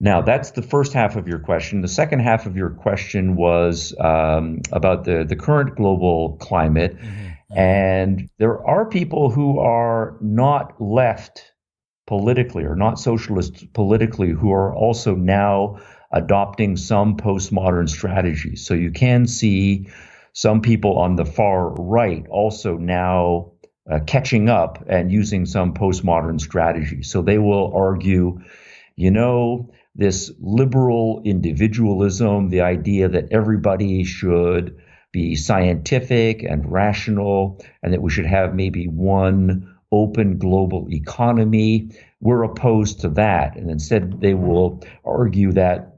Now, that's the first half of your question. The second half of your question was um, about the, the current global climate. Mm-hmm. And there are people who are not left politically or not socialist politically who are also now adopting some postmodern strategies. So you can see some people on the far right also now uh, catching up and using some postmodern strategies. So they will argue, you know, this liberal individualism, the idea that everybody should be scientific and rational, and that we should have maybe one open global economy. We're opposed to that. And instead, they will argue that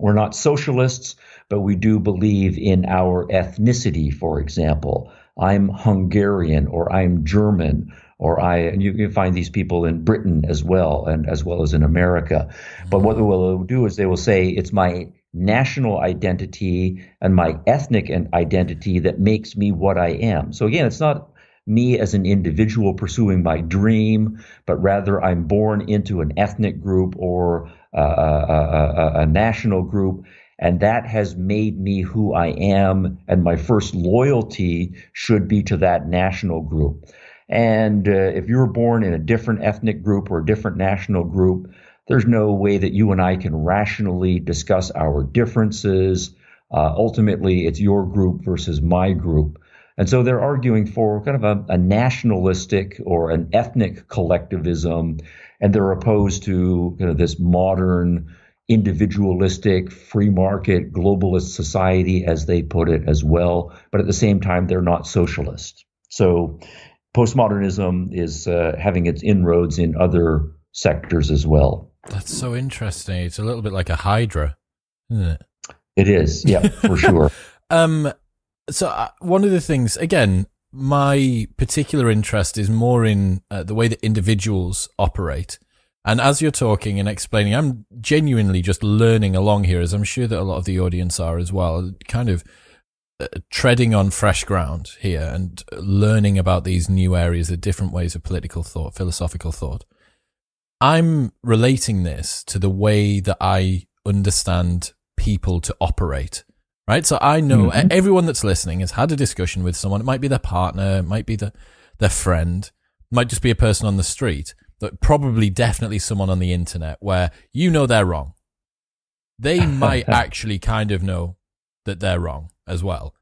we're not socialists, but we do believe in our ethnicity, for example. I'm Hungarian or I'm German or I, and you can find these people in Britain as well, and as well as in America. But what they will do is they will say, it's my national identity and my ethnic identity that makes me what I am. So again, it's not me as an individual pursuing my dream, but rather I'm born into an ethnic group or a, a, a, national group. And that has made me who I am. And my first loyalty should be to that national group. And uh, if you were born in a different ethnic group or a different national group, there's no way that you and I can rationally discuss our differences. Uh, ultimately, it's your group versus my group. And so they're arguing for kind of a, a nationalistic or an ethnic collectivism and they're opposed to you know, this modern individualistic free market globalist society as they put it as well. But at the same time they're not socialist. So postmodernism is uh, having its inroads in other sectors as well. That's so interesting. It's a little bit like a hydra isn't it? It is. Yeah for sure. Um so uh, one of the things again my particular interest is more in uh, the way that individuals operate. And as you're talking and explaining, I'm genuinely just learning along here, as I'm sure that a lot of the audience are as well, kind of uh, treading on fresh ground here and learning about these new areas, the different ways of political thought, philosophical thought. I'm relating this to the way that I understand people to operate right? So I know mm-hmm. everyone that's listening has had a discussion with someone. It might be their partner, it might be the, their friend, it might just be a person on the street, but probably definitely someone on the internet where you know they're wrong. They might actually kind of know that they're wrong as well.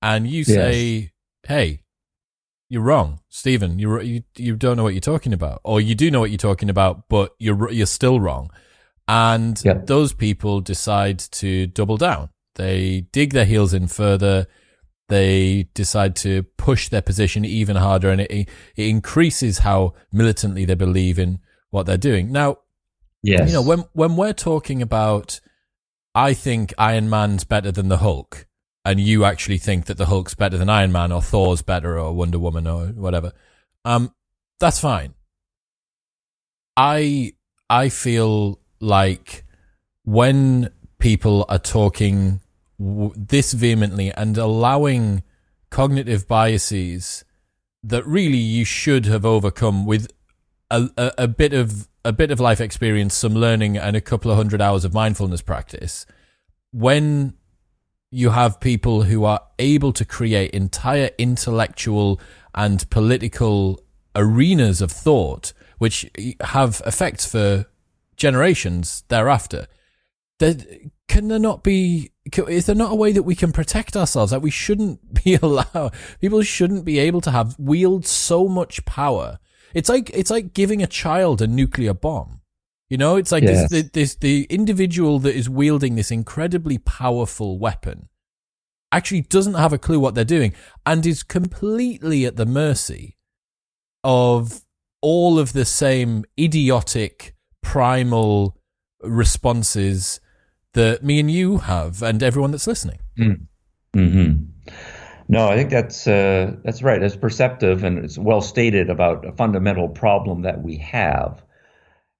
And you say, yes. hey, you're wrong, Stephen. You you you don't know what you're talking about, or you do know what you're talking about, but you're you're still wrong. And yep. those people decide to double down. They dig their heels in further. They decide to push their position even harder, and it, it increases how militantly they believe in what they're doing. Now, yes. you know, when when we're talking about, I think Iron Man's better than the Hulk, and you actually think that the Hulk's better than Iron Man, or Thor's better, or Wonder Woman, or whatever, um, that's fine. I I feel like when people are talking w- this vehemently and allowing cognitive biases that really you should have overcome with a, a, a, bit of a bit of life experience, some learning, and a couple of hundred hours of mindfulness practice. When you have people who are able to create entire intellectual and political arenas of thought, which have effects for generations thereafter. Can there not be? Is there not a way that we can protect ourselves? That we shouldn't be allowed. People shouldn't be able to have wield so much power. It's like it's like giving a child a nuclear bomb. You know, it's like yes. this, this the individual that is wielding this incredibly powerful weapon actually doesn't have a clue what they're doing and is completely at the mercy of all of the same idiotic primal responses that me and you have, and everyone that's listening. Mm. Hmm. No, I think that's uh, that's right. It's perceptive and it's well stated about a fundamental problem that we have.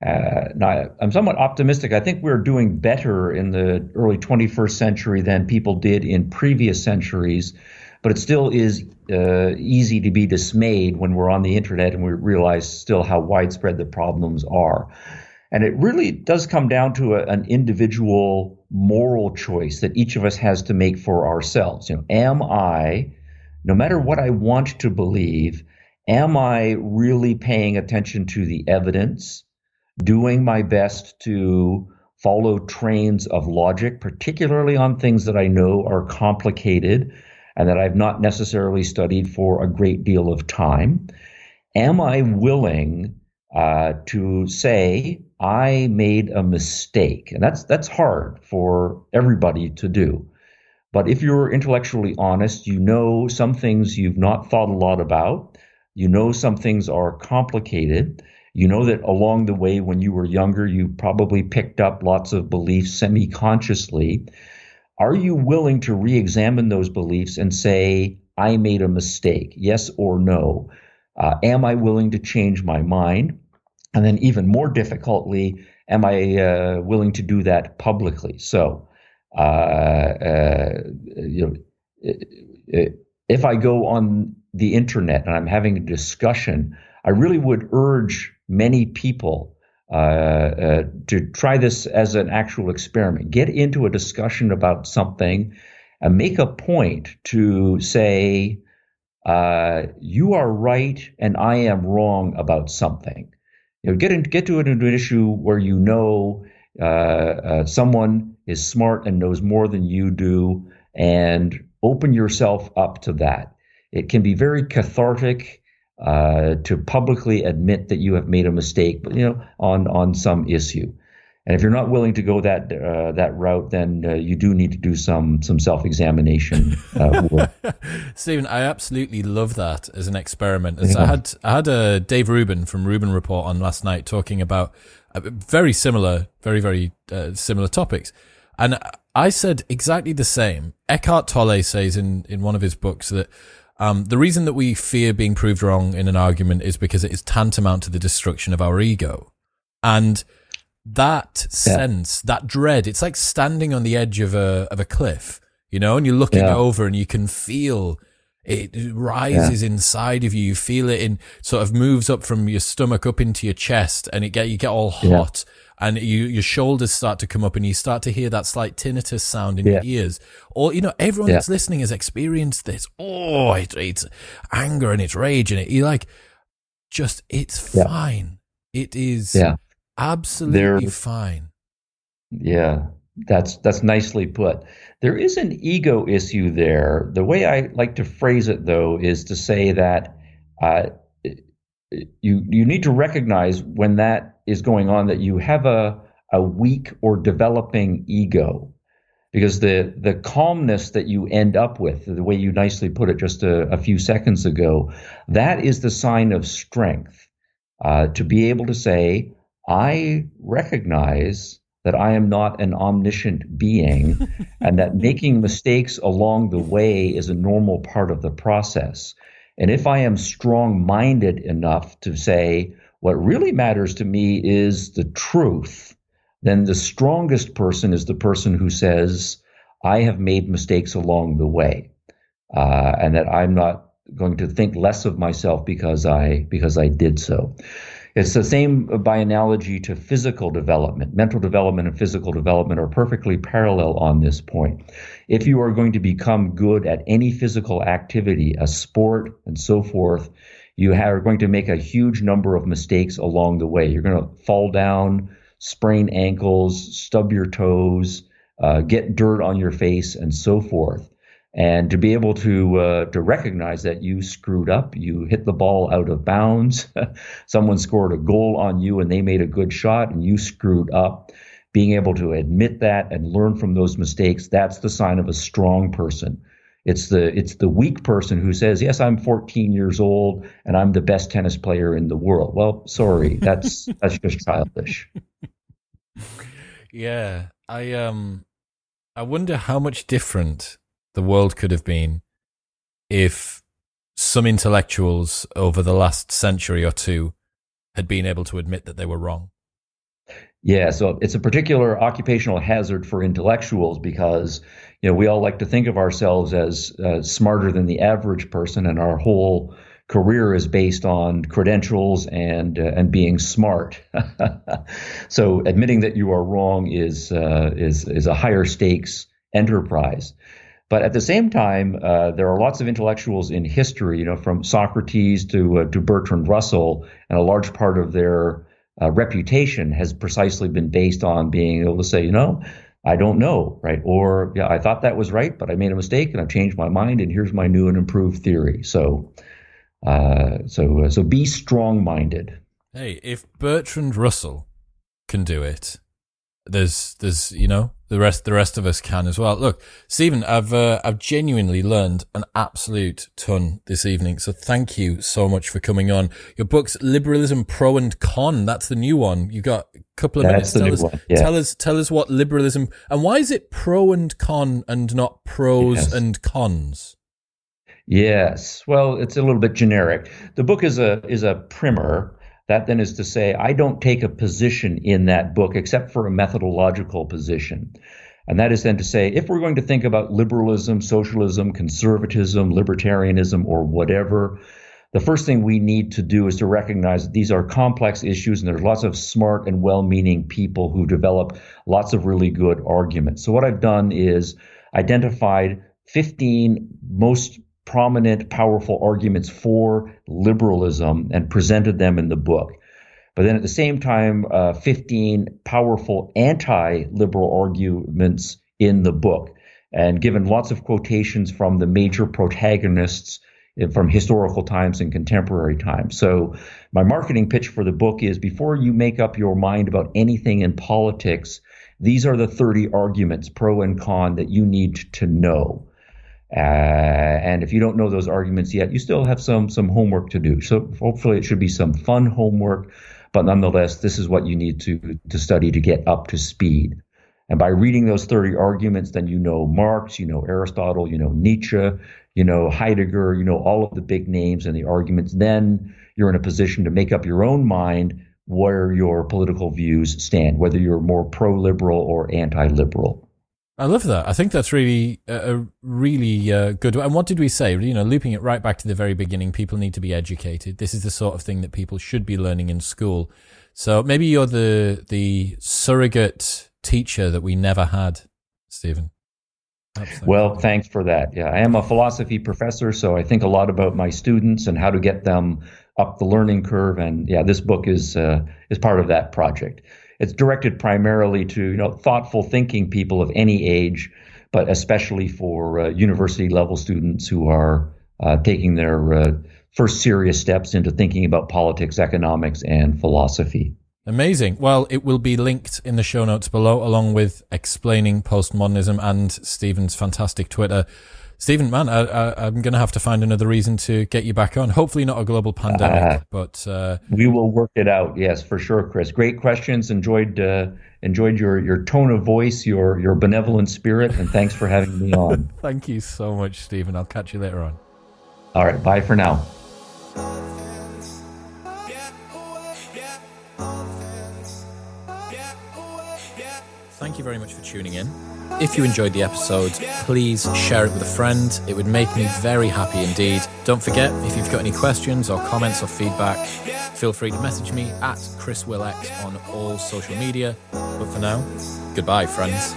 Uh, now, I'm somewhat optimistic. I think we're doing better in the early 21st century than people did in previous centuries, but it still is uh, easy to be dismayed when we're on the internet and we realize still how widespread the problems are. And it really does come down to a, an individual moral choice that each of us has to make for ourselves. You know, am I, no matter what I want to believe, am I really paying attention to the evidence, doing my best to follow trains of logic, particularly on things that I know are complicated and that I've not necessarily studied for a great deal of time? Am I willing uh, to say I made a mistake? And that's that's hard for everybody to do. But if you're intellectually honest, you know some things you've not thought a lot about. You know some things are complicated. You know that along the way, when you were younger, you probably picked up lots of beliefs semi consciously. Are you willing to re examine those beliefs and say, I made a mistake? Yes or no? Uh, am I willing to change my mind? And then, even more difficultly, am I uh, willing to do that publicly? So, uh, uh you know, if I go on the internet and I'm having a discussion, I really would urge many people uh, uh, to try this as an actual experiment. Get into a discussion about something and make a point to say, uh, you are right and I am wrong about something. You know, get get to an, issue where you know uh, uh, someone is smart and knows more than you do, and open yourself up to that. It can be very cathartic uh, to publicly admit that you have made a mistake, you know, on on some issue. And if you're not willing to go that uh, that route, then uh, you do need to do some some self examination. Uh, Stephen, I absolutely love that as an experiment. As yeah. I had I had a uh, Dave Rubin from Rubin Report on last night talking about uh, very similar, very very uh, similar topics, and I said exactly the same. Eckhart Tolle says in in one of his books that um, the reason that we fear being proved wrong in an argument is because it is tantamount to the destruction of our ego. And that yeah. sense, that dread, it's like standing on the edge of a, of a cliff, you know, and you're looking yeah. over and you can feel it rises yeah. inside of you. You feel it in sort of moves up from your stomach up into your chest and it get, you get all hot and you, your shoulders start to come up and you start to hear that slight tinnitus sound in yeah. your ears. Or, you know, everyone yeah. that's listening has experienced this. Oh, it, it's anger and it's rage and it, you like, just, it's yeah. fine. It is yeah. absolutely there, fine. Yeah. That's, that's nicely put. There is an ego issue there. The way I like to phrase it though is to say that, uh, you you need to recognize when that is going on that you have a a weak or developing ego. Because the, the calmness that you end up with, the way you nicely put it just a, a few seconds ago, that is the sign of strength. Uh, to be able to say, I recognize that I am not an omniscient being and that making mistakes along the way is a normal part of the process. And if I am strong minded enough to say, what really matters to me is the truth, then the strongest person is the person who says, I have made mistakes along the way, uh, and that I'm not going to think less of myself because I because I did so. It's the same by analogy to physical development. Mental development and physical development are perfectly parallel on this point. If you are going to become good at any physical activity, a sport, and so forth, you are going to make a huge number of mistakes along the way. You're going to fall down, sprain ankles, stub your toes, uh, get dirt on your face, and so forth and to be able to uh, to recognize that you screwed up, you hit the ball out of bounds, someone scored a goal on you and they made a good shot and you screwed up. Being able to admit that and learn from those mistakes, that's the sign of a strong person. It's the it's the weak person who says, "Yes, I'm 14 years old and I'm the best tennis player in the world." Well, sorry, that's that's just childish. Yeah, I um I wonder how much different the world could have been if some intellectuals over the last century or two had been able to admit that they were wrong. Yeah, so it's a particular occupational hazard for intellectuals because you know we all like to think of ourselves as uh, smarter than the average person, and our whole career is based on credentials and uh, and being smart. so admitting that you are wrong is uh, is is a higher stakes enterprise. But at the same time, uh, there are lots of intellectuals in history, you know, from Socrates to uh, to Bertrand Russell, and a large part of their uh, reputation has precisely been based on being able to say, you know, I don't know, right? Or yeah, I thought that was right, but I made a mistake and I've changed my mind, and here's my new and improved theory. So, uh, so, uh, so be strong-minded. Hey, if Bertrand Russell can do it, there's there's you know the rest the rest of us can as well. Look, Stephen, I've uh, I've genuinely learned an absolute ton this evening. So thank you so much for coming on. Your book's Liberalism Pro and Con. That's the new one. You got a couple of That's minutes. tell us, yeah. tell us tell us what liberalism and why is it pro and con and not pros yes. and cons? Yes. Well, it's a little bit generic. The book is a is a primer that then is to say, I don't take a position in that book except for a methodological position. And that is then to say, if we're going to think about liberalism, socialism, conservatism, libertarianism, or whatever, the first thing we need to do is to recognize that these are complex issues and there's lots of smart and well meaning people who develop lots of really good arguments. So, what I've done is identified 15 most prominent, powerful arguments for liberalism and presented them in the book. But then at the same time, uh, 15 powerful anti liberal arguments in the book, and given lots of quotations from the major protagonists from historical times and contemporary times. So, my marketing pitch for the book is before you make up your mind about anything in politics, these are the 30 arguments, pro and con, that you need to know. Uh, and if you don't know those arguments yet, you still have some some homework to do. So hopefully it should be some fun homework, but nonetheless, this is what you need to to study to get up to speed. And by reading those 30 arguments, then you know Marx, you know Aristotle, you know Nietzsche, you know Heidegger, you know all of the big names and the arguments. Then you're in a position to make up your own mind where your political views stand, whether you're more pro-liberal or anti-liberal. I love that. I think that's really a really uh, good. And what did we say? You know, looping it right back to the very beginning. People need to be educated. This is the sort of thing that people should be learning in school. So maybe you're the the surrogate teacher that we never had, Stephen. Absolutely. Well, thanks for that. Yeah, I am a philosophy professor, so I think a lot about my students and how to get them up the learning curve. And yeah, this book is uh, is part of that project. It's directed primarily to you know thoughtful thinking people of any age, but especially for uh, university level students who are uh, taking their uh, first serious steps into thinking about politics, economics, and philosophy. Amazing. Well, it will be linked in the show notes below, along with explaining postmodernism and Stephen's fantastic Twitter. Stephen, man, I, am going to have to find another reason to get you back on. Hopefully, not a global pandemic, uh, but uh, we will work it out. Yes, for sure, Chris. Great questions. Enjoyed uh, enjoyed your your tone of voice, your your benevolent spirit, and thanks for having me on. Thank you so much, Stephen. I'll catch you later on. All right. Bye for now. Thank you very much for tuning in. If you enjoyed the episode, please share it with a friend. It would make me very happy indeed. Don't forget, if you've got any questions or comments or feedback, feel free to message me at Chris Willex on all social media. But for now, goodbye, friends.